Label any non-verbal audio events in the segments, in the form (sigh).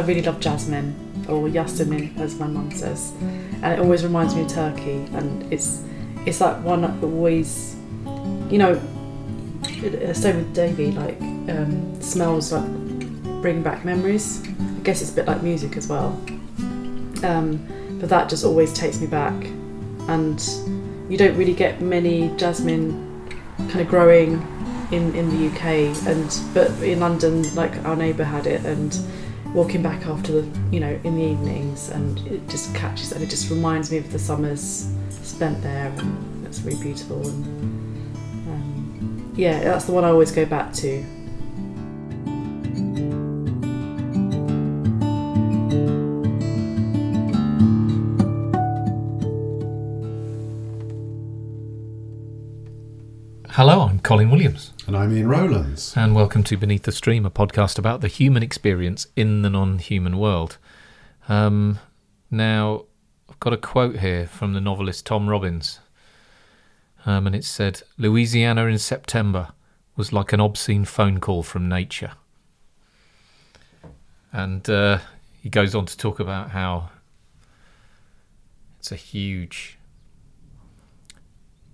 I really love jasmine or yasmin, as my mum says, and it always reminds me of Turkey. And it's it's that one that always, you know, same with Davy. Like um, smells like bring back memories. I guess it's a bit like music as well. Um, but that just always takes me back, and you don't really get many jasmine kind of growing in, in the UK and but in London like our neighbour had it and walking back after the you know in the evenings and it just catches and it just reminds me of the summers spent there and it's really beautiful and um, yeah that's the one I always go back to Rowlands. And welcome to Beneath the Stream, a podcast about the human experience in the non human world. Um, now, I've got a quote here from the novelist Tom Robbins. Um, and it said Louisiana in September was like an obscene phone call from nature. And uh, he goes on to talk about how it's a huge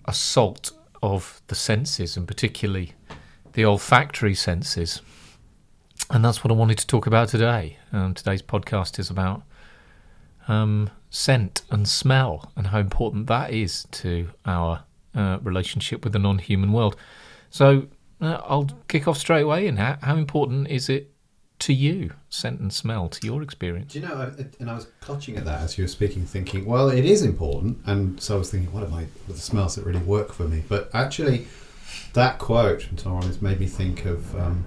assault of the senses, and particularly the olfactory senses. And that's what I wanted to talk about today. Um, today's podcast is about um, scent and smell and how important that is to our uh, relationship with the non human world. So uh, I'll kick off straight away. And how, how important is it to you, scent and smell, to your experience? Do you know, and I was clutching at that as you were speaking, thinking, well, it is important. And so I was thinking, what am I, the smells that really work for me? But actually, that quote from Tom Robbins made me think of um,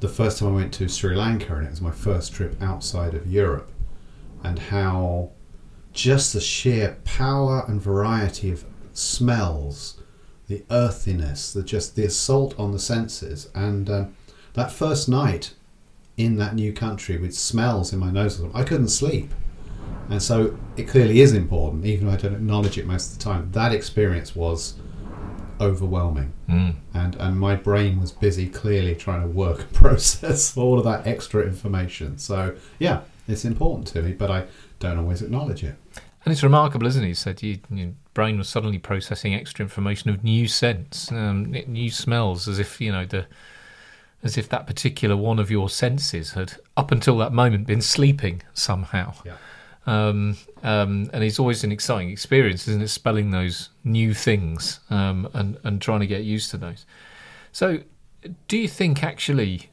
the first time I went to Sri Lanka, and it was my first trip outside of Europe, and how just the sheer power and variety of smells, the earthiness, the just the assault on the senses, and uh, that first night in that new country with smells in my nose. I couldn't sleep. And so it clearly is important, even though I don't acknowledge it most of the time. That experience was overwhelming. Mm. And, and my brain was busy clearly trying to work and (laughs) process all of that extra information. So, yeah, it's important to me, but I don't always acknowledge it. And it's remarkable, isn't it? You said you, your brain was suddenly processing extra information of new scents, um, new smells, as if, you know, the as if that particular one of your senses had, up until that moment, been sleeping somehow. Yeah. Um, um, and it's always an exciting experience, isn't it? Spelling those new things um, and and trying to get used to those. So, do you think actually?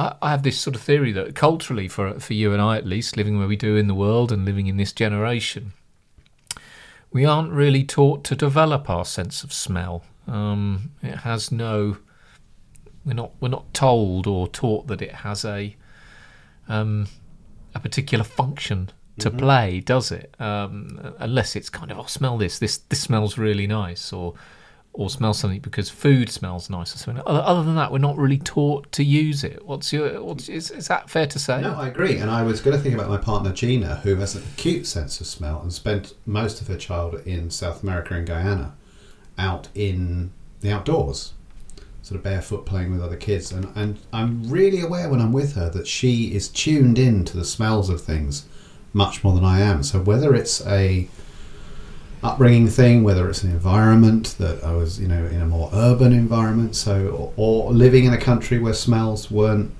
I, have this sort of theory that culturally, for for you and I at least, living where we do in the world and living in this generation, we aren't really taught to develop our sense of smell. Um, it has no we're not we're not told or taught that it has a um, a particular function to mm-hmm. play, does it? Um, unless it's kind of, oh, smell this. This this smells really nice, or or smell something because food smells nice or something. Other, other than that, we're not really taught to use it. What's your? What's, is, is that fair to say? No, I agree. And I was going to think about my partner Gina, who has an acute sense of smell and spent most of her childhood in South America and Guyana, out in the outdoors sort of barefoot playing with other kids. And, and I'm really aware when I'm with her that she is tuned in to the smells of things much more than I am. So whether it's a upbringing thing whether it's an environment that I was you know in a more urban environment so or, or living in a country where smells weren't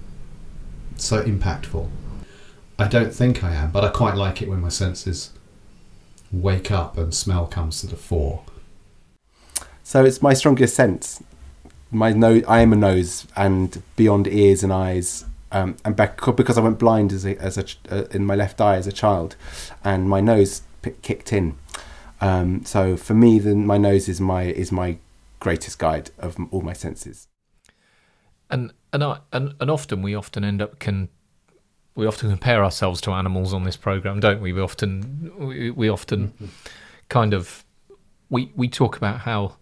so impactful. I don't think I am but I quite like it when my senses wake up and smell comes to the fore. So it's my strongest sense my nose, I am a nose, and beyond ears and eyes, um, and back because I went blind as a, as a uh, in my left eye as a child, and my nose p- kicked in. Um, so for me, then my nose is my is my greatest guide of all my senses. And and I, and and often we often end up can we often compare ourselves to animals on this program, don't we? We often we, we often mm-hmm. kind of we we talk about how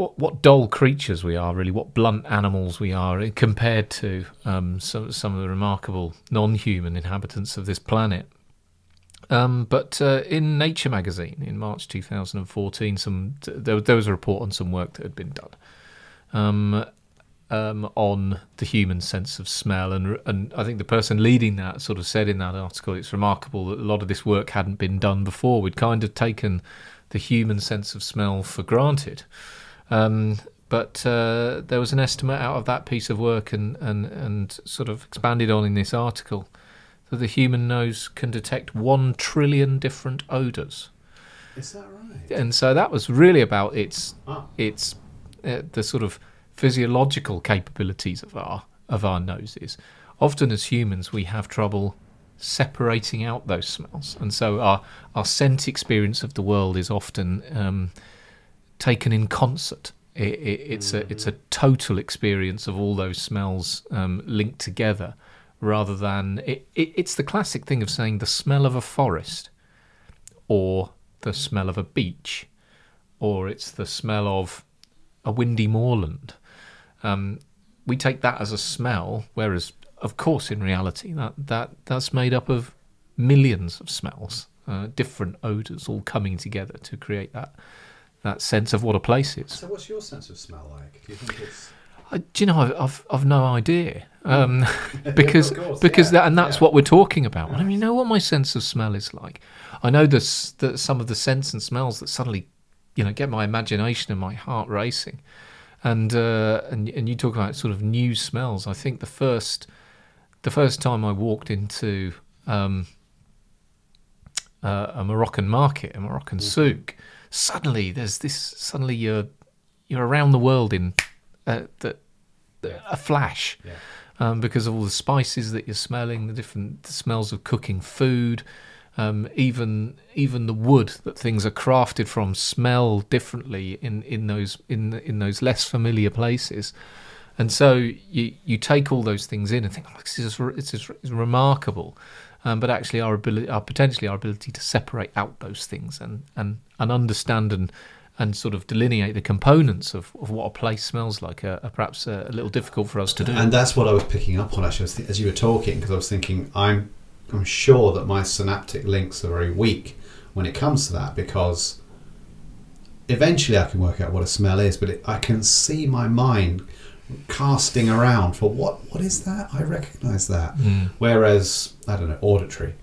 what what dull creatures we are, really, what blunt animals we are compared to um, some some of the remarkable non-human inhabitants of this planet. Um, but uh, in Nature magazine in March 2014, some there, there, was a report on some work that had been done, um, um, on the human sense of smell, and and I think the person leading that sort of said in that article, it's remarkable that a lot of this work hadn't been done before. We'd kind of taken the human sense of smell for granted. Um, but uh, there was an estimate out of that piece of work and, and, and sort of expanded on in this article that the human nose can detect one trillion different odours. Is that right? And so that was really about its Ah. its uh, the sort of physiological capabilities of our of our noses. Often as humans, we have trouble separating out those smells, and so our our scent experience of the world is often um, taken in concert. It, it, it's a it's a total experience of all those smells um, linked together, rather than it, it, it's the classic thing of saying the smell of a forest, or the smell of a beach, or it's the smell of a windy moorland. Um, we take that as a smell, whereas, of course, in reality, that, that that's made up of millions of smells, uh, different odors, all coming together to create that that sense of what a place is. So, what's your sense of smell like? Do you think it's I, do you know? I've, I've I've no idea um, (laughs) (laughs) because course, because yeah, that and that's yeah. what we're talking about. I don't even know what my sense of smell is like. I know this that some of the scents and smells that suddenly, you know, get my imagination and my heart racing, and uh, and and you talk about sort of new smells. I think the first the first time I walked into um, uh, a Moroccan market, a Moroccan souk, suddenly there's this. Suddenly you're you're around the world in uh, the, a flash yeah? um, because of all the spices that you're smelling, the different smells of cooking food, um, even even the wood that things are crafted from smell differently in, in those in in those less familiar places. And so you you take all those things in and think, oh, this is this is remarkable. Um, but actually, our ability, our potentially our ability to separate out those things and and, and understand and and sort of delineate the components of, of what a place smells like are, are perhaps uh, a little difficult for us to do. And that's what I was picking up on actually as you were talking because I was thinking I'm I'm sure that my synaptic links are very weak when it comes to that because eventually I can work out what a smell is, but it, I can see my mind casting around for what what is that? I recognise that. Mm. Whereas I don't know auditory,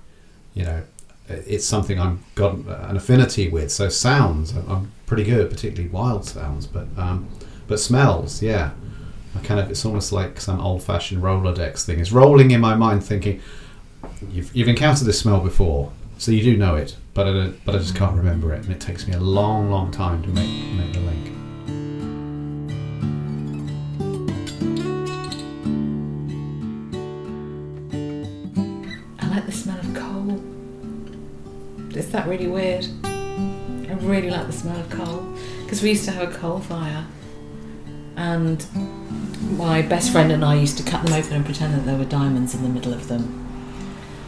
you know, it's something I've got an affinity with. So sounds I'm- pretty good, particularly wild sounds, but um, but smells, yeah. I kind of it's almost like some old-fashioned Rolodex thing. It's rolling in my mind, thinking you've you've encountered this smell before, so you do know it, but I don't, but I just can't remember it, and it takes me a long, long time to make make the link. Is that really weird? I really like the smell of coal because we used to have a coal fire, and my best friend and I used to cut them open and pretend that there were diamonds in the middle of them,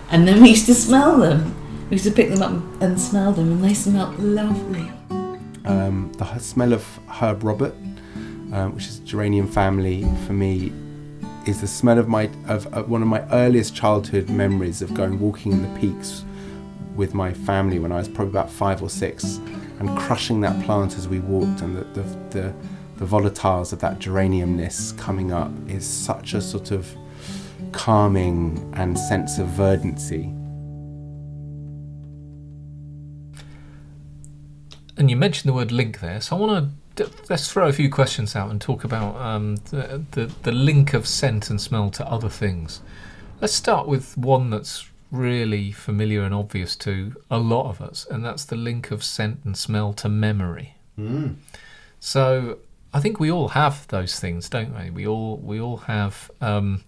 and then we used to smell them. We used to pick them up and smell them, and they smelled lovely. um, the smell of herb Robert, um, which is geranium family for me, is the smell of my of, of one of my earliest childhood memories of going walking in the peaks with my family when I was probably about five or six, and crushing that plant as we walked, and the the, the, the volatiles of that geraniumness coming up is such a sort of calming and sense of verdancy. And you mentioned the word link there, so I want to let's throw a few questions out and talk about um, the, the the link of scent and smell to other things. Let's start with one that's really familiar and obvious to a lot of us, and that's the link of scent and smell to memory. Mm. So I think we all have those things, don't we? We all we all have um,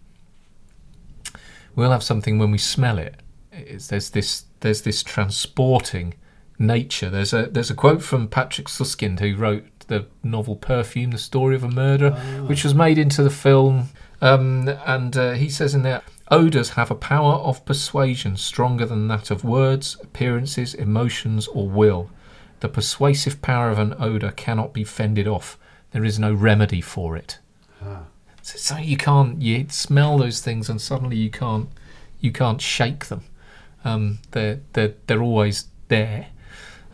we all have something when we smell it. It's, there's this there's this transporting nature. There's a there's a quote from Patrick Süskind who wrote the novel Perfume: The Story of a Murder, which was made into the film. Um, and uh, he says in there, odors have a power of persuasion stronger than that of words, appearances, emotions, or will. The persuasive power of an odor cannot be fended off. There is no remedy for it. Ah. So, so you can't you smell those things and suddenly you can't you can't shake them. Um, they're they're they're always there.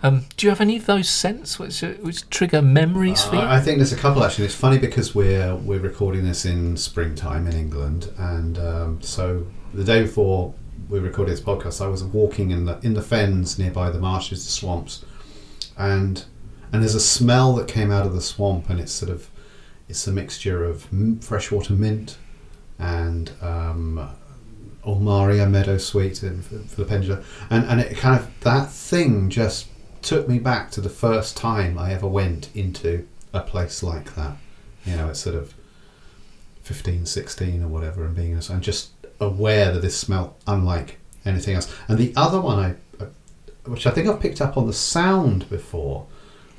Um, do you have any of those scents which uh, which trigger memories for you? I, I think there's a couple actually. It's funny because we're we're recording this in springtime in England, and um, so the day before we recorded this podcast, I was walking in the in the fens nearby the marshes, the swamps, and and there's a smell that came out of the swamp, and it's sort of it's a mixture of freshwater mint and um, Ulmaria meadow sweet and for, Filipendula, and and it kind of that thing just took me back to the first time I ever went into a place like that. You know, it's sort of 15, 16 or whatever, and being I'm just aware that this smelled unlike anything else. And the other one I, which I think I've picked up on the sound before,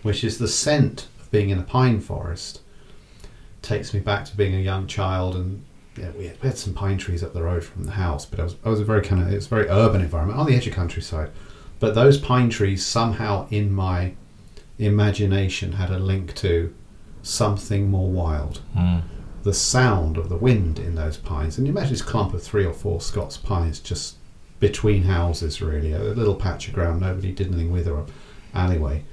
which is the scent of being in a pine forest, takes me back to being a young child and. Yeah, we had, some pine trees up the road from the house, but I was I was a very kind of it's a very urban environment on the edge of countryside. But those pine trees somehow in my imagination had a link to something more wild. Mm. The sound of the wind in those pines, and you imagine this clump of three or four Scots pines just between houses, really, a little patch of ground nobody did anything with or alleyway.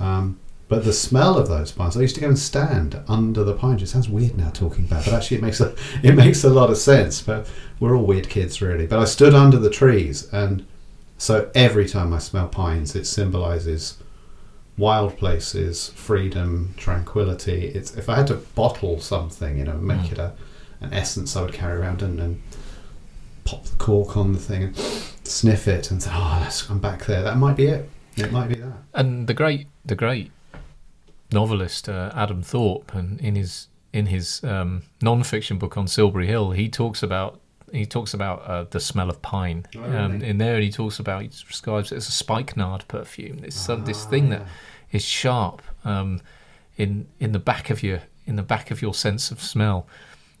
Um, but the smell of those pines, I used to go and stand under the pine tree. It sounds weird now talking about, but actually it makes a (laughs) it makes a lot of sense. But we're all weird kids, really. But I stood under the trees and so every time I smell pines, it symbolises wild places, freedom, tranquility. It's if I had to bottle something, you know, make Mm. it a an essence I would carry around and, and pop the cork on the thing and sniff it and say, "Oh, let's come back there." That might be it. It might be that. And the great the great novelist uh, Adam Thorpe, and in his in his um, non-fiction book on Silbury Hill, he talks about he talks about uh, the smell of pine. Oh, um, really? in there, he talks about he describes it as a spikenard perfume. It's some, this Ah, thing yeah. that is sharp um, in in the back of your in the back of your sense of smell.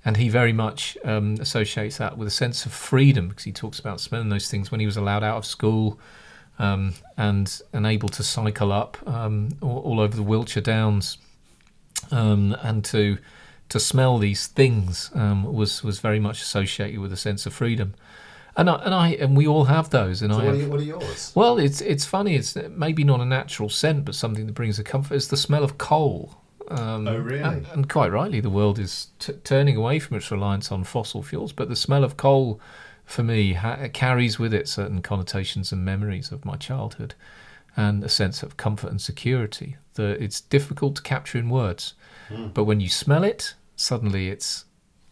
And he very much um, associates that with a sense of freedom because he talks about smelling those things when he was allowed out of school um, and and able to cycle up um, all, all over the Wiltshire Downs um, and to to smell these things um, was was very much associated with a sense of freedom. And I, and I and we all have those. And So I what, are have, you, what are yours? well, it's it's funny. It's maybe not a natural scent, but something that brings a comfort. It's the smell of coal. Um, Oh, really? And, and quite rightly, the world is t- turning away from its reliance on fossil fuels. But the smell of coal, for me, ha- carries with it certain connotations and memories of my childhood, and a sense of comfort and security. That it's difficult to capture in words, Hmm. but when you smell it, suddenly it's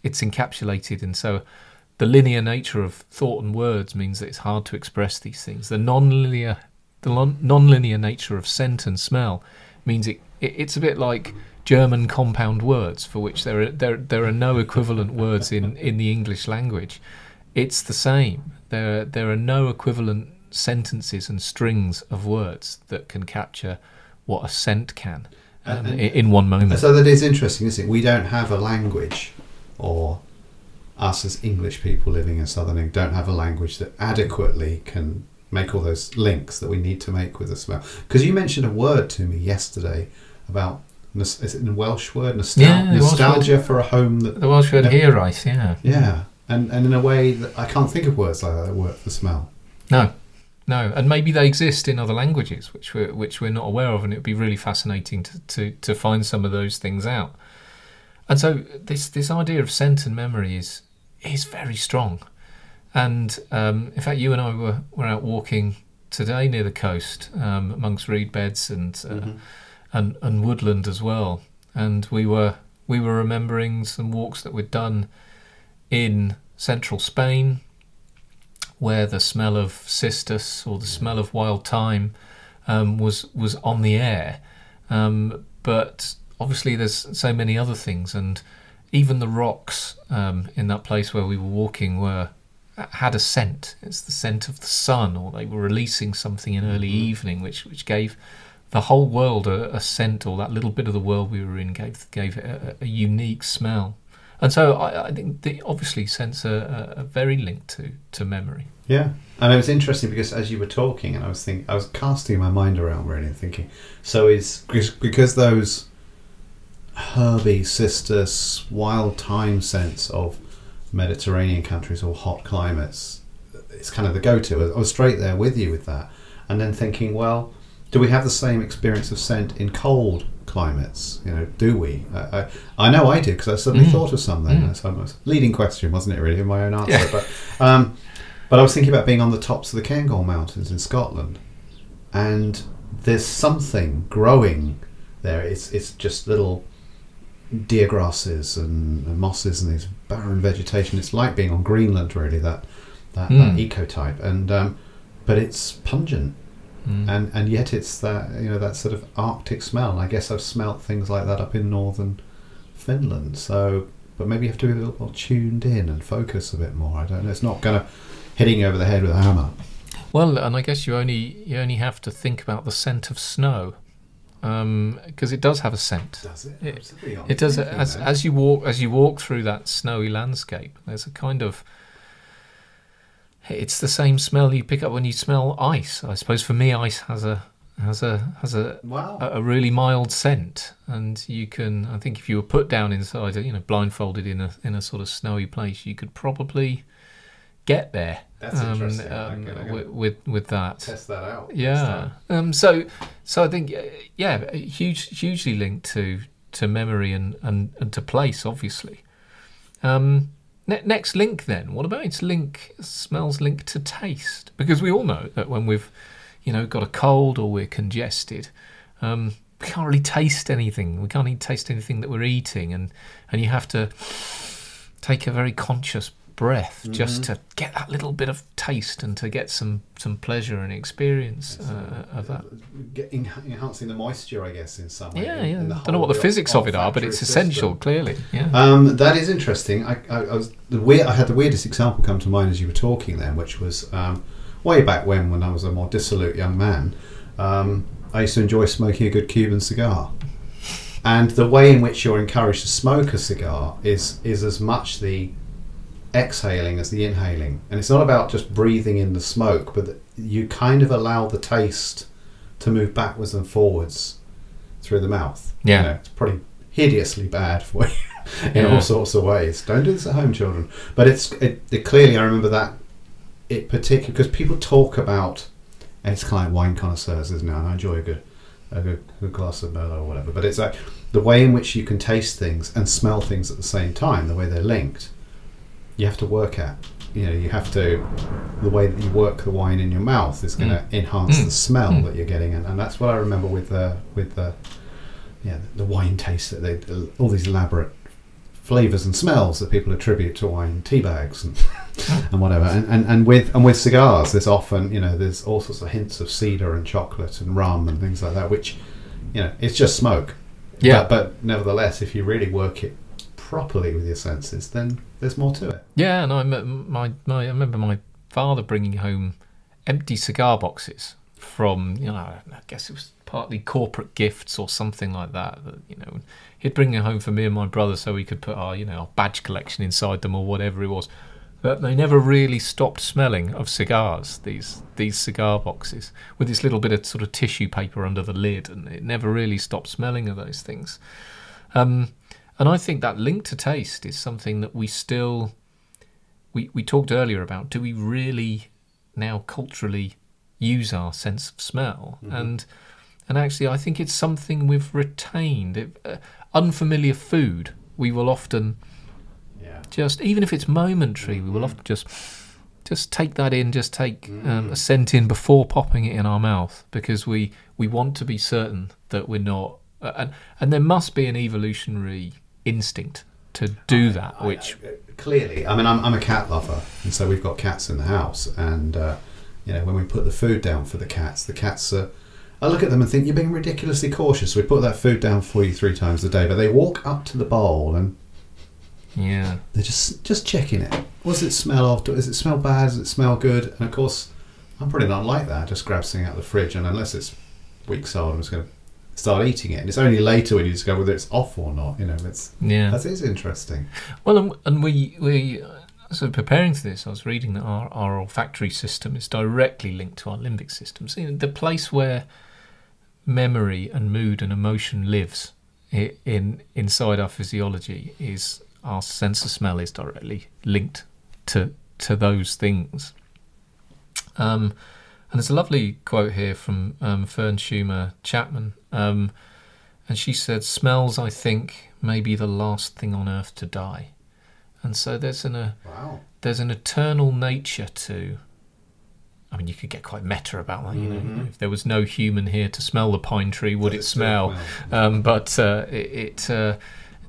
it's encapsulated. And so, the linear nature of thought and words means that it's hard to express these things. The non-linear, the non- non-linear nature of scent and smell means it, it it's a bit like German compound words for which there are there there are no equivalent words in (laughs) in the English language. It's the same. There there are no equivalent sentences and strings of words that can capture what a scent can um, And- in one moment. So that is interesting, isn't it? We don't have a language, or us as English people living in Southern England don't have a language that adequately can make all those links that we need to make with the smell. Because you mentioned a word to me yesterday about is it a Welsh word nostal- Yeah, Welsh nostalgia for a home that The Welsh word hiraeth? Yeah. yeah, and and in a way that I can't think of words like that that work for smell. No, no, and maybe they exist in other languages, which we're which we're not aware of, and it would be really fascinating to, to, to find some of those things out. And so this this idea of scent and memory is is very strong, and um, in fact, you and I were were out walking today near the coast um, amongst reed beds and uh, and and woodland as well, and we were we were remembering some walks that we'd done in central Spain where the smell of cistus or the smell of wild thyme um, was was on the air. Um, but obviously, there's so many other things, and even the rocks um, in that place where we were walking were had a scent. It's the scent of the sun, or they were releasing something in early evening, which which gave the whole world a, a scent, or that little bit of the world we were in gave gave it a, a unique smell. And so I, I think the obviously scents are, very linked to, to memory. Yeah, and it was interesting because as you were talking, and I was thinking, I was casting my mind around really and thinking, so is because- those herby, cistus, wild thyme scents of Mediterranean countries or hot climates, it's kind of the go-to. I was straight there with you with that, and then thinking, well, do we have the same experience of scent in cold climates? You know, do we? I, I, I know I did because I suddenly Mm. thought of something. Mm. That's almost leading question, wasn't it? Really, in my own answer, Yeah. but um, but I was thinking about being on the tops of the Cairngorm Mountains in Scotland, and there's something growing there. It's it's just little deer grasses and, and mosses and these barren vegetation. It's like being on Greenland, really. That that, Mm. that ecotype, and um, but it's pungent, Mm. and and yet it's that you know that sort of Arctic smell. I guess I've smelt things like that up in northern Finland. So, but maybe you have to be a little more tuned in and focus a bit more. I don't know. It's not going to hitting you over the head with a hammer. Well, and I guess you only you only have to think about the scent of snow, because it does have a scent. Does it? It- It does as as you walk as you walk through that snowy landscape. There's a kind of it's the same smell you pick up when you smell ice. I suppose for me, ice has a has a has a wow. a a really mild scent, and you can. I think if you were put down inside, you know, blindfolded in a in a sort of snowy place, you could probably get there. That's interesting. I um, I with, with with that. Test that out. Yeah. Um, so, so I think, uh, yeah, huge, hugely linked to to memory and and, and to place, obviously. Um, ne- next link, then. What about its link? Smells linked to taste, because we all know that when we've, you know, got a cold or we're congested, um, we can't really taste anything. We can't even taste anything that we're eating, and and you have to take a very conscious breath just to get that little bit of taste and to get some some pleasure and experience uh, of that. Get, en- enhancing the moisture, I guess, in some way. Yeah, in- yeah. in the Don't know what the physics of it are, but it's system. essential, clearly. Yeah. Um, that is interesting. I, I, I was the weird. I had the weirdest example come to mind as you were talking then, which was um, way back when, when I was a more dissolute young man. Um, I used to enjoy smoking a good Cuban cigar, and the way in which you're encouraged to smoke a cigar is is as much the exhaling as the inhaling, and it's not about just breathing in the smoke, but you kind of allow the taste to move backwards and forwards through the mouth. Yeah. You know, it's probably hideously bad for you (laughs) in Yeah. all sorts of ways. Don't do this at home, children. But it's it, it clearly I remember that it particularly because people talk about and it's kind of like wine connoisseurs, isn't it? And I enjoy a good a good, good glass of Merlot or whatever. But it's like the way in which you can taste things and smell things at the same time, the way they're linked. You have to work at. You know, you have to. The way that you work the wine in your mouth is going to enhance Mm. the smell Mm. that you're getting, and, and that's what I remember with the with the yeah the wine taste that they all these elaborate flavors and smells that people attribute to wine tea bags and (laughs) and whatever and, and and with and with cigars there's often you know there's all sorts of hints of cedar and chocolate and rum and things like that which you know it's just smoke Yeah. but, but nevertheless if you really work it properly with your senses then there's more to it Yeah, and I, my, my, I remember my father bringing home empty cigar boxes from, you know, I guess it was partly corporate gifts or something like that. you know, he'd bring it home for me and my brother so we could put our, you know, our badge collection inside them or whatever it was. But they never really stopped smelling of cigars. These these cigar boxes with this little bit of sort of tissue paper under the lid, and it never really stopped smelling of those things. Um, and I think that link to taste is something that we still we, we talked earlier about do we really now culturally use our sense of smell? And and actually I think it's something we've retained. It, uh, unfamiliar food we will often yeah. just even if it's momentary we will often just just take that in just take um, a scent in before popping it in our mouth because we we want to be certain that we're not uh, and and there must be an evolutionary instinct to do that which I- clearly i mean I'm, I'm a cat lover and so we've got cats in the house and uh, you know when we put the food down for the cats the cats uh, i look at them and think you're being ridiculously cautious. We put that food down for you three times a day but they walk up to the bowl and yeah. they're just just checking it. What does it smell of does it smell bad? Does it smell good? And of course i'm probably not like that. I just grab something out of the fridge and unless it's weeks old i'm just going to start eating it and it's only later when you discover whether it's off or not you know it's yeah that is interesting Well, and, we we uh, so preparing for this, I was reading that our, our olfactory system is directly linked to our limbic system. So you know, the place where memory and mood and emotion lives in inside our physiology is our sense of smell is directly linked to to those things. Um, And there's a lovely quote here from um, Fern Schumer Chapman. Um, and she said, Smells, I think, may be the last thing on earth to die. And so there's an, uh, Wow. there's an eternal nature to. I mean, you could get quite meta about that. You know, Mhm. if there was no human here to smell the pine tree, would Does it still smell? Um, but uh, it, it uh,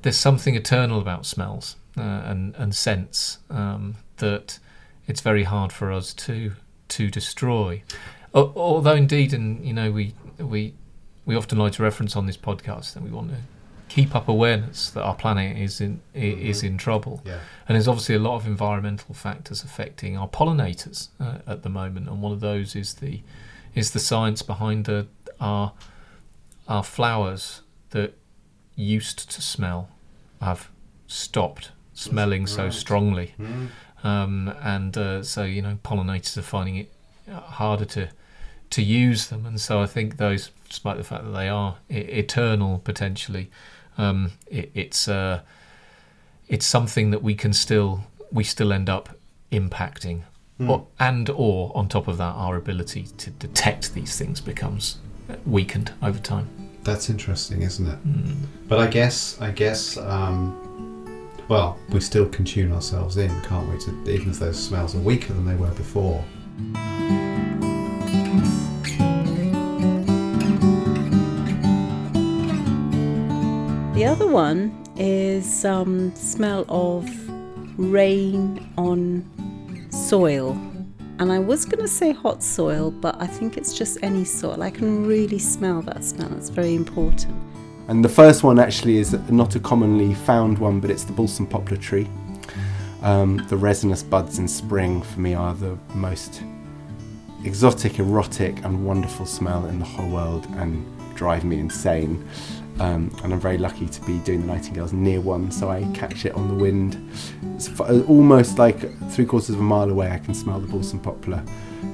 there's something eternal about smells uh, and and scents um, that it's very hard for us to to destroy. Although indeed, and you know, we we we often like to reference on this podcast that we want to keep up awareness that our planet is in i is in trouble. Yeah. And there's obviously a lot of environmental factors affecting our pollinators uh, at the moment, and one of those is the is the science behind the our our flowers that used to smell have stopped smelling so strongly, Mm. Um, and uh, so you know pollinators are finding it harder to to use them, and so I think those, despite the fact that they are e- eternal potentially, um, it, it's uh, it's something that we can still we still end up impacting, Mm. or, and or on top of that, our ability to detect these things becomes weakened over time. That's interesting, isn't it? Mm. But I guess, I guess, um, well, we still can tune ourselves in, can't we? To, even if those smells are weaker than they were before. The other one is um, smell of rain on soil. And I was going to say hot soil, but I think it's just any soil. I can really smell that smell. It's very important. And the first one actually is not a commonly found one, but it's the balsam poplar tree. Um, the resinous buds in spring for me are the most exotic, erotic, and wonderful smell in the whole world and drive me insane. Um, and I'm very lucky to be doing the Nightingales near one, so I catch it on the wind. It's f- almost like three quarters of a mile away, I can smell the balsam poplar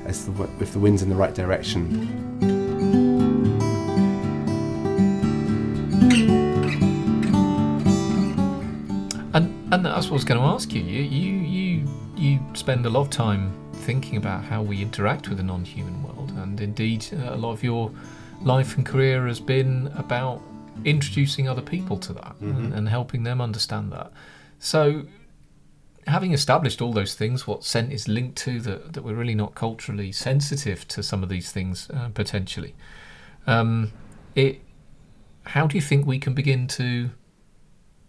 as the, if the wind's in the right direction. And that's what I was going to ask you. You you you you spend a lot of time thinking about how we interact with the non-human world, and indeed, uh, a lot of your life and career has been about introducing other people to that and, and helping them understand that. So, having established all those things, what scent is linked to, that that we're really not culturally sensitive to some of these things uh, potentially. Um, it. How do you think we can begin to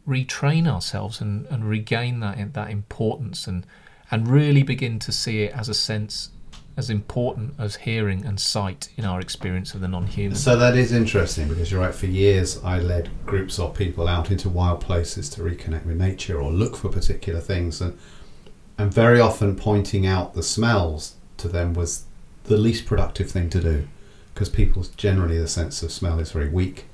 retrain ourselves and, and regain that that importance and and really begin to see it as a sense as important as hearing and sight in our experience of the non-human. So that is interesting because you're right. For years, I led groups of people out into wild places to reconnect with nature or look for particular things, and and very often pointing out the smells to them was the least productive thing to do because people generally the sense of smell is very weak,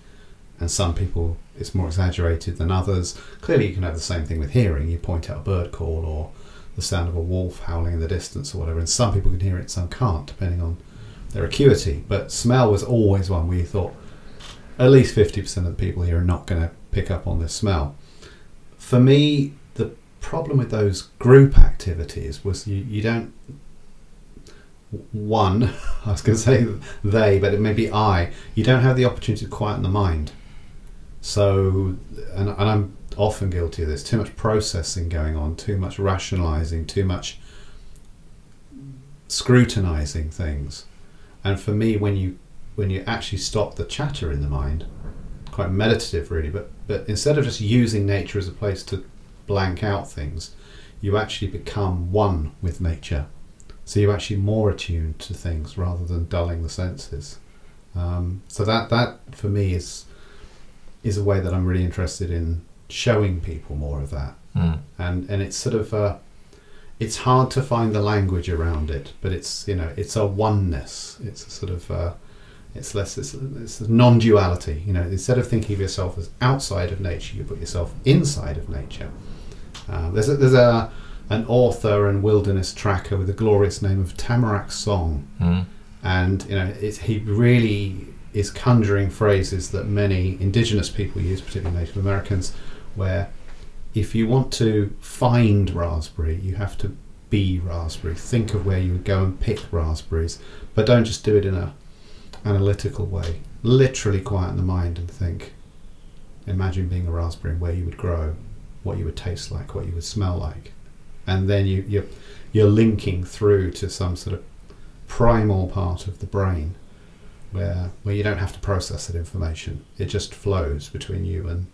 and some people it's more exaggerated than others. Clearly, you can have the same thing with hearing. You point out a bird call or the sound of a wolf howling in the distance or whatever, and some people can hear it, some can't, depending on their acuity. But smell was always one where you thought at least 50% of the people here are not going to pick up on this smell. For me, the problem with those group activities was you, you don't. One, (laughs) I was going to say they, but it may be I. You don't have the opportunity to quieten the mind. So, and, and I'm often guilty of this too much processing going on, too much rationalizing, too much scrutinizing things. And for me, when you when you actually stop the chatter in the mind, quite meditative really, but but instead of just using nature as a place to blank out things, you actually become one with nature. So you're actually more attuned to things rather than dulling the senses. Um, so that that for me is is a way that I'm really interested in showing people more of that Mm. and and it's sort of uh, it's hard to find the language around it, but it's you know it's a oneness. It's a sort of uh, it's less it's, it's a non-duality. You know, instead of thinking of yourself as outside of nature, you put yourself inside of nature. Uh, there's a, there's a an author and wilderness tracker with the glorious name of Tamarack Song, Mm. and you know it's, he really is conjuring phrases that many indigenous people use, particularly Native Americans, where if you want to find raspberry, you have to be raspberry. Think of where you would go and pick raspberries, but don't just do it in a analytical way. Literally quieten the mind and think. Imagine being a raspberry and where you would grow, what you would taste like, what you would smell like, and then you you're, you're linking through to some sort of primal part of the brain where where you don't have to process that information. It just flows between you and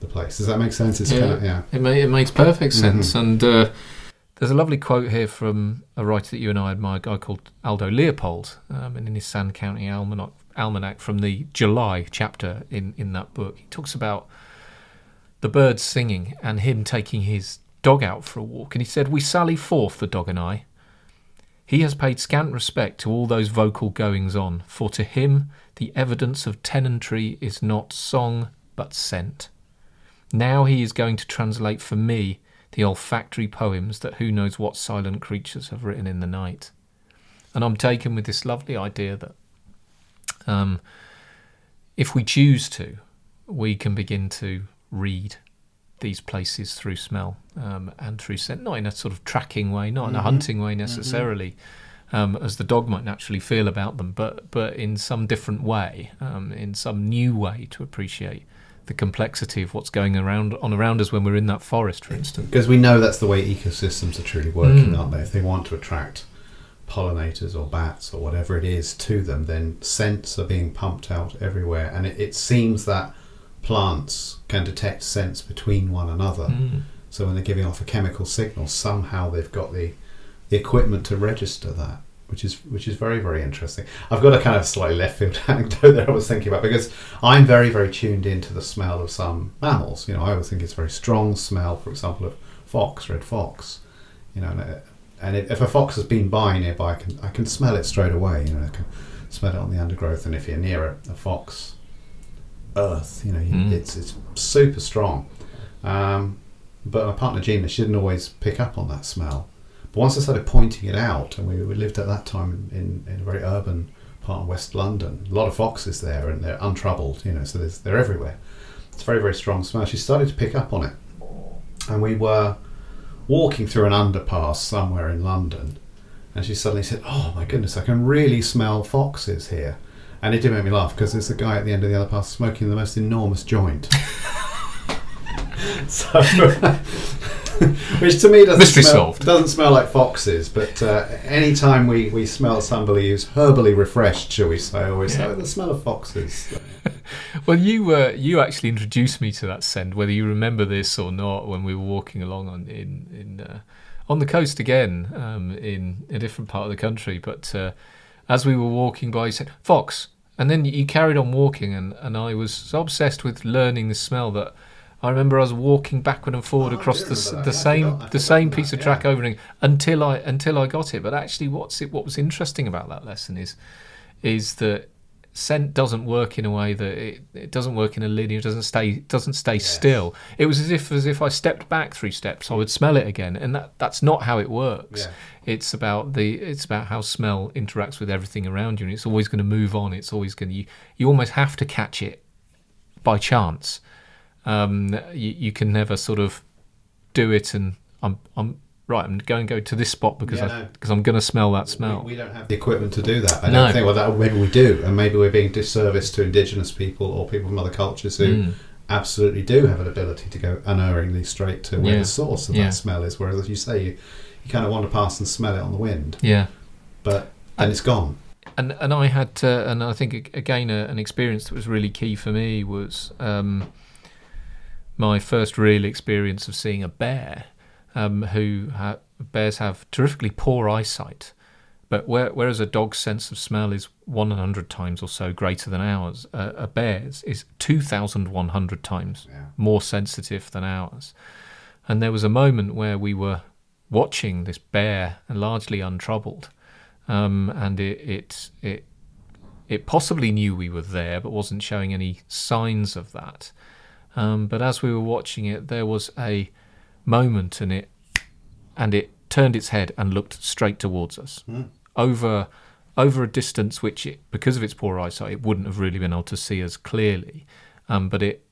the place. Does that make sense? It's Yeah. kind of yeah. It, ma- it makes perfect sense. Mhm. And uh, there's a lovely quote here from a writer that you and I admire, a guy called Aldo Leopold, um, and in his Sand County Almanac, Almanac from the July chapter in, in that book, he talks about the birds singing and him taking his dog out for a walk. And he said, We sally forth, the dog and I. He has paid scant respect to all those vocal goings on, for to him the evidence of tenantry is not song but scent. Now he is going to translate for me the olfactory poems that who knows what silent creatures have written in the night. And I'm taken with this lovely idea that um, if we choose to, we can begin to read these places through smell um, and through scent, not in a sort of tracking way, not in a Mhm. hunting way necessarily, um, as the dog might naturally feel about them, but but in some different way, um, in some new way to appreciate the complexity of what's going around on around us when we're in that forest, for instance. Because we know that's the way ecosystems are truly working, Mm. aren't they? If they want to attract pollinators or bats or whatever it is to them, then scents are being pumped out everywhere. And it, it seems that plants can detect scents between one another. Mm. So when they're giving off a chemical signal, somehow they've got the, the equipment to register that, which is which is very very interesting. I've got a kind of slightly left field (laughs) anecdote that I was thinking about because I'm very very tuned into the smell of some mammals. You know, I always think it's a very strong smell. For example, of fox, red fox. You know, and, uh, and if if a fox has been by nearby, I can I can smell it straight away. You know, I can smell it on the undergrowth, and if you're near a, a fox earth, you know, Mm. it's it's super strong. Um, but my partner Gina, she didn't always pick up on that smell. But once I started pointing it out, and we, we lived at that time in, in a very urban part of West London, a lot of foxes there, and they're untroubled, you know, so there's, they're everywhere. It's a very, very strong smell. She started to pick up on it. And we were walking through an underpass somewhere in London, and she suddenly said, Oh my goodness, I can really smell foxes here. And it did make me laugh because there's a guy at the end of the other path smoking the most enormous joint. (laughs) so, (laughs) which to me doesn't Mystery smell, solved. doesn't smell like foxes. But uh, any time we, we smell somebody who's herbally refreshed, shall we say, always say, Yeah. oh, the smell of foxes. (laughs) Well, you uh, you actually introduced me to that scent, whether you remember this or not, when we were walking along on in in uh, on the coast again, um, in a different part of the country. But uh, as we were walking by, you said fox, and then he carried on walking, and, and I was so obsessed with learning the smell that. I remember I was walking backward and forward Oh, across the, the same the same that, piece of yeah. track over and until I until I got it. But actually, what's it? What was interesting about that lesson is is that scent doesn't work in a way that it, it doesn't work in a linear doesn't stay doesn't stay Yes. still. It was as if as if i stepped back three steps i would smell it again. And that that's not how it works. Yeah. it's about the it's about how smell interacts with everything around you and it's always going to move on. It's always going to you, you almost have to catch it by chance. Um you, you can never sort of do it and i'm i'm right i'm going to go to this spot because Yeah, i no. because i'm going to smell that smell We, we don't have the equipment to do that. I No. don't think. Well, that, maybe we do, and maybe we're being disservice to indigenous people or people from other cultures who Mm. absolutely do have an ability to go unerringly straight to where Yeah. the source of Yeah. that smell is. Whereas, as you say, you, you kind of wander past and smell it on the wind, yeah but then it's gone. and and I had to, and I think again a, an experience that was really key for me was um, my first real experience of seeing a bear, um, who ha- bears have terrifically poor eyesight, but where, whereas a dog's sense of smell is 100 times or so greater than ours, uh, a bear's is 2,100 times Yeah. more sensitive than ours. And there was a moment where we were watching this bear, largely untroubled, um, and it, it it it possibly knew we were there, but wasn't showing any signs of that. Um, but as we were watching it, there was a moment, and it and it turned its head and looked straight towards us Hmm. over over a distance which it because of its poor eyesight it wouldn't have really been able to see us clearly um, but it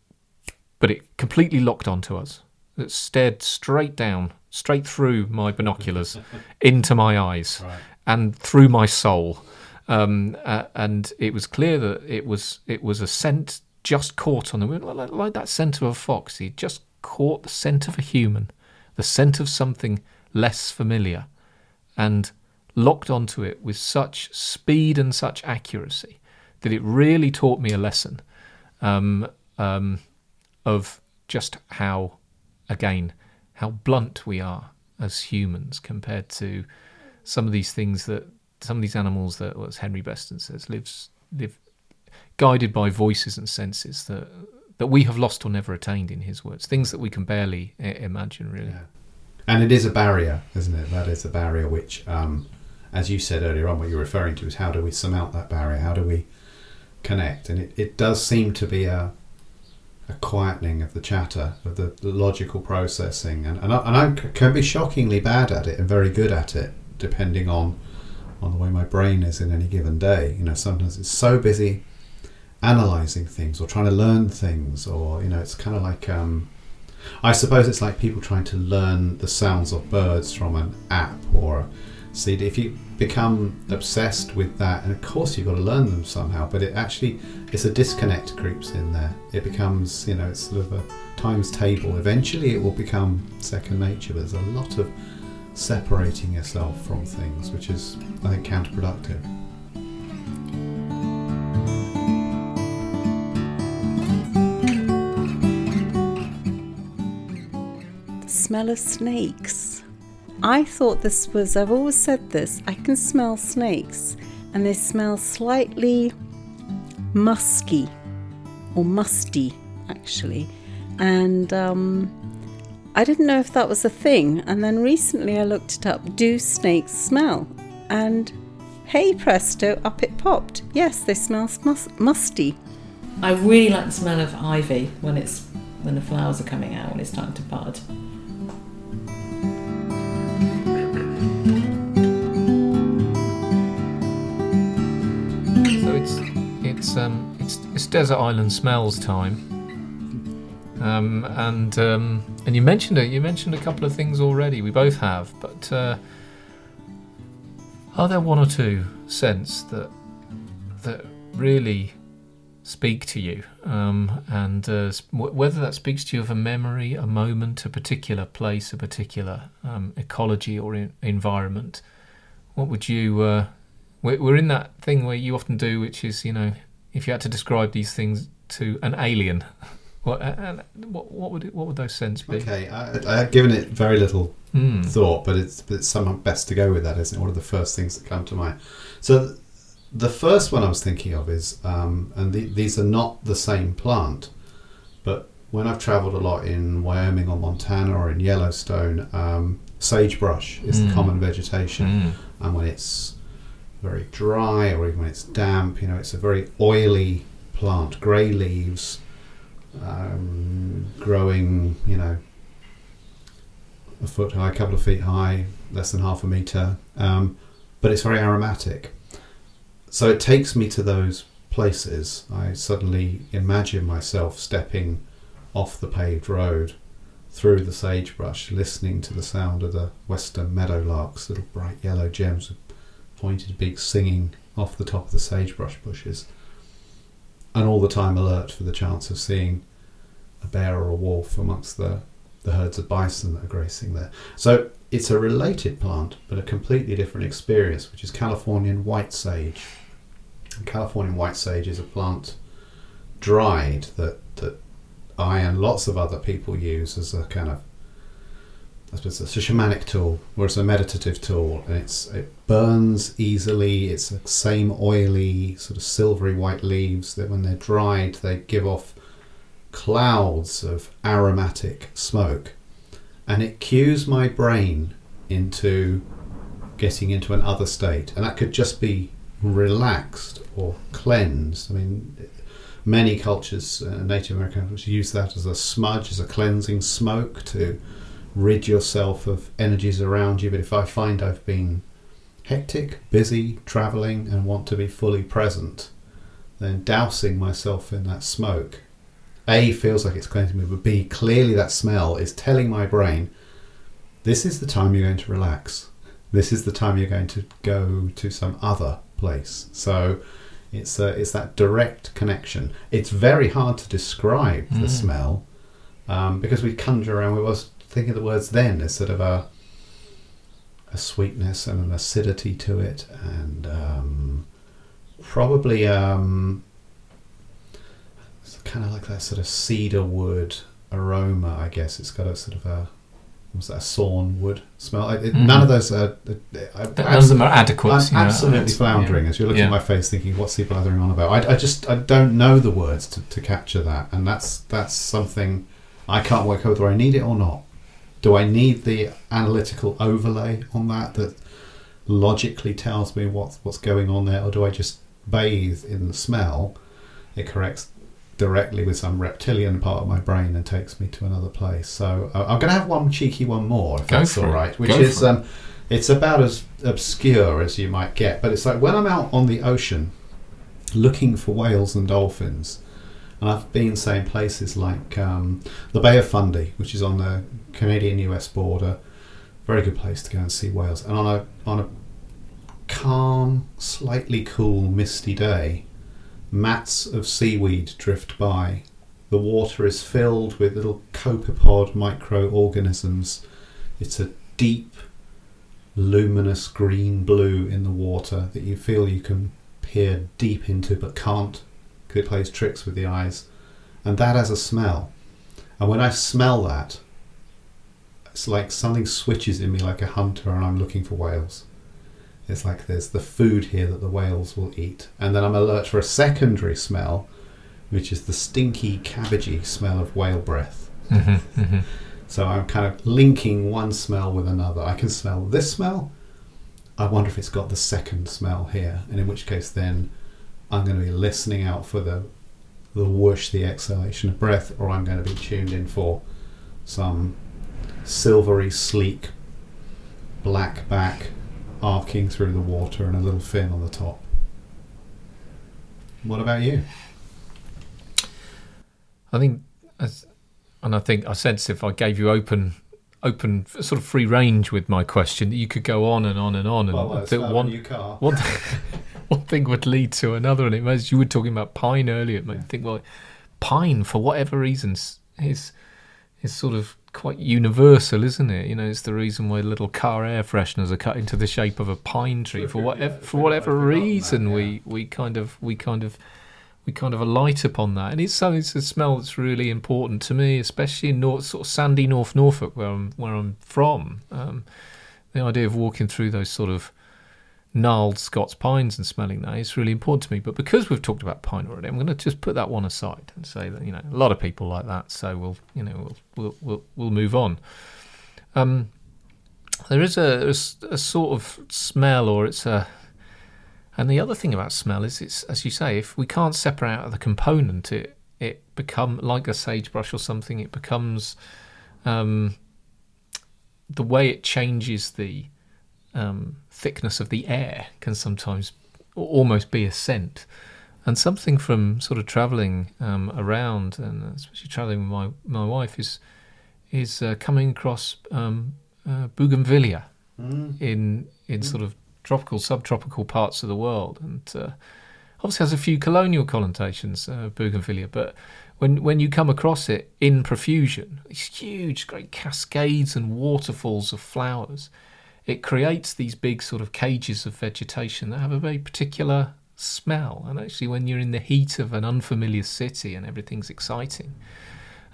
but it completely locked onto us it stared straight down straight through my binoculars (laughs) into my eyes Right. and through my soul. Um, uh, and it was clear that it was it was a scent just caught on the wind, like, like that scent of a fox. He just caught the scent of a human, the scent of something less familiar, and locked onto it with such speed and such accuracy that it really taught me a lesson um, um, of just how, again, how blunt we are as humans compared to some of these things that some of these animals that, as Henry Beston says, lives live guided by voices and senses that that we have lost or never attained. In his words, things that we can barely I- imagine, really. Yeah. And it is a barrier, isn't it? That is a barrier which, um, as you said earlier on, what you're referring to is how do we surmount that barrier? How do we connect? And it, it does seem to be a a quietening of the chatter, of the, the logical processing. And, and, I, and I can be shockingly bad at it and very good at it, depending on on the way my brain is in any given day. You know, sometimes it's so busy analysing things or trying to learn things, or, you know, it's kind of like. Um, I suppose it's like people trying to learn the sounds of birds from an app or a CD. If you become obsessed with that, and of course you've got to learn them somehow, but it actually it's a disconnect creeps in there. It becomes you know it's sort of a times table. Eventually it will become second nature. But there's a lot of separating yourself from things, which is I think counterproductive. Smell of snakes. I thought this was, I've always said this, I can smell snakes and they smell slightly musky or musty actually. And um, I didn't know if that was a thing. And then recently I looked it up do snakes smell? And hey presto, up it popped. Yes, they smell mus- musty. I really like the smell of ivy when it's when the flowers are coming out when it's starting to bud. Desert island smells time. Um, and um, and you mentioned it. You mentioned a couple of things already. We both have, but uh, are there one or two scents that that really speak to you, um, and uh, whether that speaks to you of a memory, a moment, a particular place, a particular um, ecology or en- environment? What would you? Uh, we're in that thing where you often do, which is you know, if you had to describe these things to an alien, (laughs) what what what would it, what would those scents be? Okay, I, I had given it very little Hmm. thought, but it's but it's somehow best to go with that, isn't it? What are the first things that come to mind? So the first one I was thinking of is, um, and the, these are not the same plant, but when I've travelled a lot in Wyoming or Montana or in Yellowstone, um, sagebrush is Mm. the common vegetation, Mm. and when it's very dry or even when it's damp, you know, it's a very oily plant, grey leaves, um, growing, you know, a foot high, a couple of feet high, less than half a meter, um, but it's very aromatic. So it takes me to those places. I suddenly imagine myself stepping off the paved road through the sagebrush, listening to the sound of the western meadowlarks, little bright yellow gems pointed beaks singing off the top of the sagebrush bushes, and all the time alert for the chance of seeing a bear or a wolf amongst the, the herds of bison that are grazing there. So it's a related plant, but a completely different experience, which is Californian white sage. And Californian white sage is a plant dried that, that I and lots of other people use as a kind of I suppose it's a shamanic tool or it's a meditative tool and it's it burns easily it's the same oily sort of silvery white leaves that when they're dried they give off clouds of aromatic smoke. And it cues my brain into getting into an other state. And that could just be relaxed or cleansed. I mean many cultures uh, native american cultures use that as a smudge as a cleansing smoke to rid yourself of energies around you but if i find i've been hectic busy traveling and want to be fully present then dousing myself in that smoke a feels like it's cleansing me but b clearly that smell is telling my brain this is the time you're going to relax. This is the time you're going to go to some other place. So it's uh, it's that direct connection. It's very hard to describe the Mm. smell um, because we conjure around. We was of the words then as sort of a a sweetness and an acidity to it, and um, probably um, kind of like that sort of cedar wood aroma. I guess it's got a sort of a what's that a sawn wood smell. It, Mhm. None of those are. uh, I- None of them are adequate. I'm you know, absolutely it's- floundering yeah. as you're looking Yeah. at my face, thinking, "What's he blathering on about?" I, I just I don't know the words to, to capture that, and that's that's something I can't work out whether I need it or not. Do I need the analytical overlay on that that logically tells me what's what's going on there, or do I just bathe in the smell? It corrects directly with some reptilian part of my brain and takes me to another place. So uh, I'm going to have one cheeky one more, if Go that's all right. Which is it. um, it's about as obscure as you might get, but it's like when I'm out on the ocean looking for whales and dolphins, and I've been say in places like um, the Bay of Fundy, which is on the Canadian-US border, very good place to go and see whales, and on a on a calm, slightly cool, misty day, mats of seaweed drift by. The water is filled with little copepod microorganisms. It's a deep, luminous green blue in the water that you feel you can peer deep into but can't because it plays tricks with the eyes. And that has a smell. And when I smell that, it's like something switches in me like a hunter and I'm looking for whales. It's like there's the food here that the whales will eat. And then I'm alert for a secondary smell, which is the stinky, cabbagey smell of whale breath. Mhm, mhm. So I'm kind of linking one smell with another. I can smell this smell. I wonder if it's got the second smell here, and in which case then I'm going to be listening out for the the whoosh, the exhalation of breath, or I'm going to be tuned in for some silvery, sleek black back arcing through the water and a little fin on the top. What about you? I think, as, and I think I sense if I gave you open, open sort of free range with my question, that you could go on and on and on, and Well, that smell of a one one, (laughs) (laughs) one thing would lead to another. And it was you were talking about pine earlier. It made me think, well, pine for whatever reasons is is sort of quite universal, isn't it? You know, it's the reason why little car air fresheners are cut into the shape of a pine tree for whatever for whatever forgotten that, reason. yeah. We we kind of we kind of we kind of alight upon that, and it's something. It's a smell that's really important to me, especially in North, sort of sandy North Norfolk, where I'm where I'm from. Um, the idea of walking through those sort of gnarled Scots pines and smelling that is really important to me. But because we've talked about pine already, I'm going to just put that one aside and say that you know a lot of people like that, so we'll you know we'll we'll we'll, we'll move on. Um, There is a sort of smell, or it's a and the other thing about smell is it's as you say, if we can't separate out the component, it it become like a sagebrush or something. It becomes um, the way it changes the um, thickness of the air can sometimes almost be a scent. And something from sort of travelling um, around, and especially travelling with my, my wife, is is uh, coming across um, uh, bougainvillea in in sort of tropical, subtropical parts of the world, and uh, obviously has a few colonial connotations, uh, bougainvillea. But when when you come across it in profusion, these huge, great cascades and waterfalls of flowers, it creates these big sort of cages of vegetation that have a very particular smell. And actually, when you're in the heat of an unfamiliar city and everything's exciting,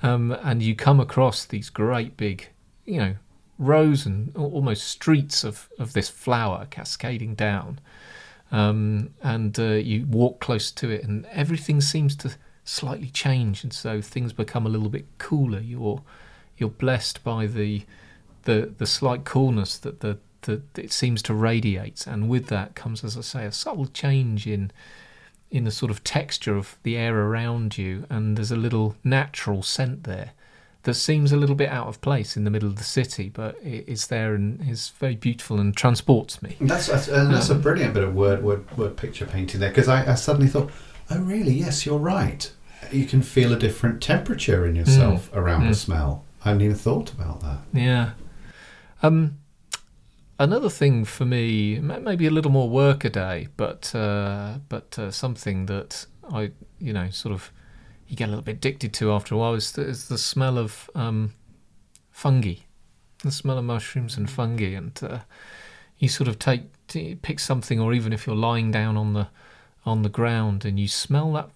um, and you come across these great big, you know, rows and almost streets of, of this flower cascading down, um, and uh, you walk close to it, and everything seems to slightly change, and so things become a little bit cooler. You're you're blessed by the the the slight coolness that the that it seems to radiate, and with that comes, as I say, a subtle change in in the sort of texture of the air around you, and there's a little natural scent there that seems a little bit out of place in the middle of the city, but it is there and is very beautiful and transports me. That's that's, uh, that's a brilliant bit of word word, word picture painting there because I, I suddenly thought, oh really? Yes, you're right. You can feel a different temperature in yourself around Mm. the smell. I hadn't even thought about that. Yeah, Um, another thing for me, maybe a little more work a day, but uh, but uh, something that I, you know, sort of you get a little bit addicted to after a while is the, is the smell of um, fungi, the smell of mushrooms and fungi, and uh, you sort of take pick something, or even if you're lying down on the on the ground and you smell that.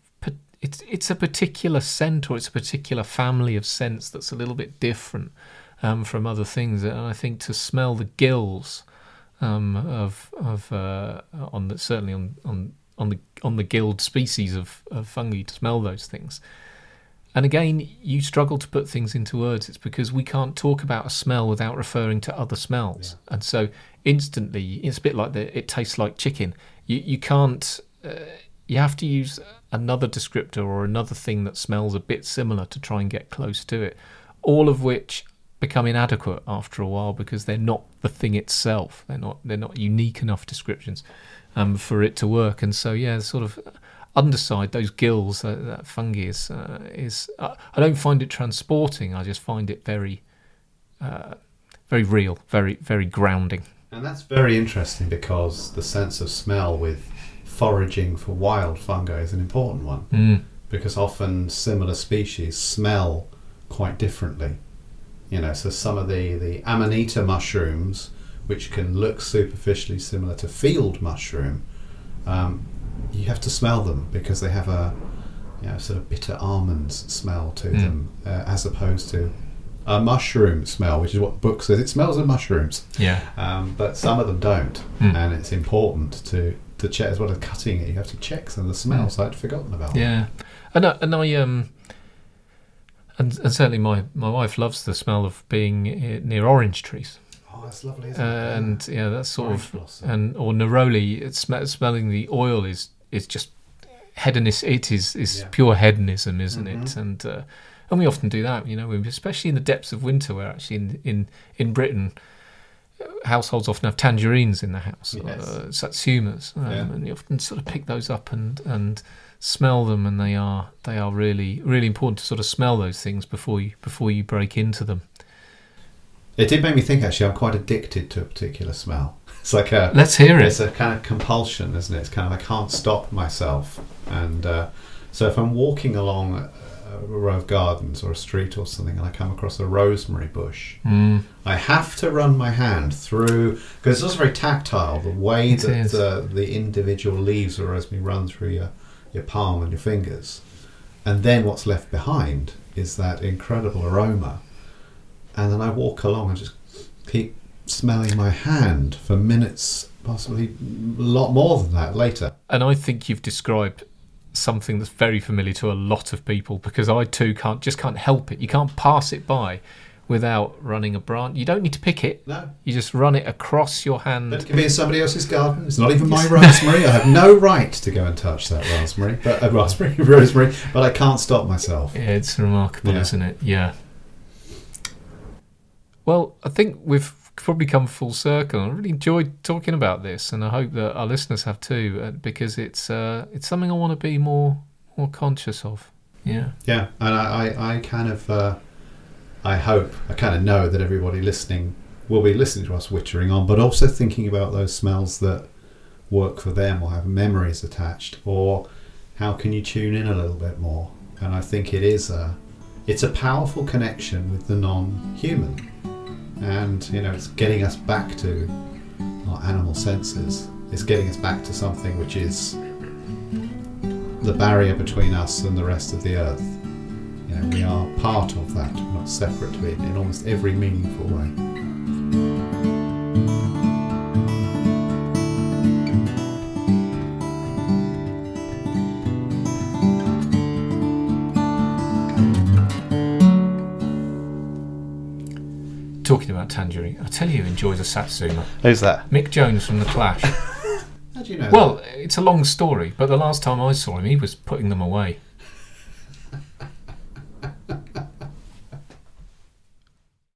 It's it's a particular scent or it's a particular family of scents that's a little bit different um, from other things, and I think to smell the gills um, of of uh, on the certainly on on on the on the gilled species of, of fungi to smell those things. And again, you struggle to put things into words. It's because we can't talk about a smell without referring to other smells, and so instantly it's a bit like the it tastes like chicken. You you can't. Uh, you have to use another descriptor or another thing that smells a bit similar to try and get close to it. All of which become inadequate after a while because they're not the thing itself. They're not they're not unique enough descriptions um, for it to work. And so yeah, sort of underside those gills uh, that fungi is uh, is uh, I don't find it transporting. I just find it very uh, very real, very very grounding. And that's very interesting because the sense of smell with foraging for wild fungi is an important one Mm. because often similar species smell quite differently. You know, so some of the, the amanita mushrooms, which can look superficially similar to field mushroom, um, you have to smell them because they have a you know, sort of bitter almonds smell to Mm. them, uh, as opposed to a mushroom smell, which is what the book says. It smells of mushrooms Yeah. um, but some of them don't, Mm. and it's important to to check as well as cutting it. You have to check some of the smells Mm. I'd forgotten about. Yeah, and I, and I um, and, and certainly my my wife loves the smell of being near orange trees, Oh, that's lovely, isn't it? and yeah, that's sort Orange of blossom. and or neroli. It's sm- smelling the oil is is just hedonist. It is is Yeah. pure hedonism, isn't it? Mhm. And uh, and we often do that, you know, especially in the depths of winter, where actually in in in Britain. uh, Households often have tangerines in the house, Yes. uh, satsumas, um, Yeah. and you often sort of pick those up and and smell them, and they are they are really really important to sort of smell those things before you before you break into them. It did make me think. Actually, I'm quite addicted to a particular smell. (laughs) It's like a Let's hear it. it's a kind of compulsion, isn't it? It's kind of I can't stop myself, and uh, so if I'm walking along a row of gardens or a street or something, and I come across a rosemary bush, Mm, I have to run my hand through because it's also very tactile. The way It that is. the, the individual leaves of rosemary run through your your palm and your fingers, and then what's left behind is that incredible aroma. And then I walk along and just keep smelling my hand for minutes, possibly a lot more than that later. and I think you've described something that's very familiar to a lot of people because I too can't just can't help it. You can't pass it by without running a branch. You don't need to pick it. No, You just run it across your hand. but it can be in somebody else's garden. It's not even my rosemary. I have no (laughs) right to go and touch that raspberry, but uh, raspberry, (laughs) rosemary. But I can't stop myself. Yeah, it's remarkable, Yeah. isn't it? Yeah. Well, I think we've probably come full circle. I really enjoyed talking about this, and I hope that our listeners have too, uh, because it's uh, it's something I want to be more more conscious of. Yeah. Yeah, and I, I, I kind of, uh, I hope, I kind of know that everybody listening will be listening to us wittering on, but also thinking about those smells that work for them or have memories attached, or how can you tune in a little bit more? And I think it is a, it's a powerful connection with the non-human, and you know, it's getting us back to our animal senses. It's getting us back to something which is the barrier between us and the rest of the earth. You know, we are part of that, not separate to it in almost every meaningful way. Talking about Tangerine, I tell you, who enjoys a Satsuma. Who's that? Mick Jones from the Clash. (laughs) How do you know? well, it's a long story, but the last time I saw him, he was putting them away.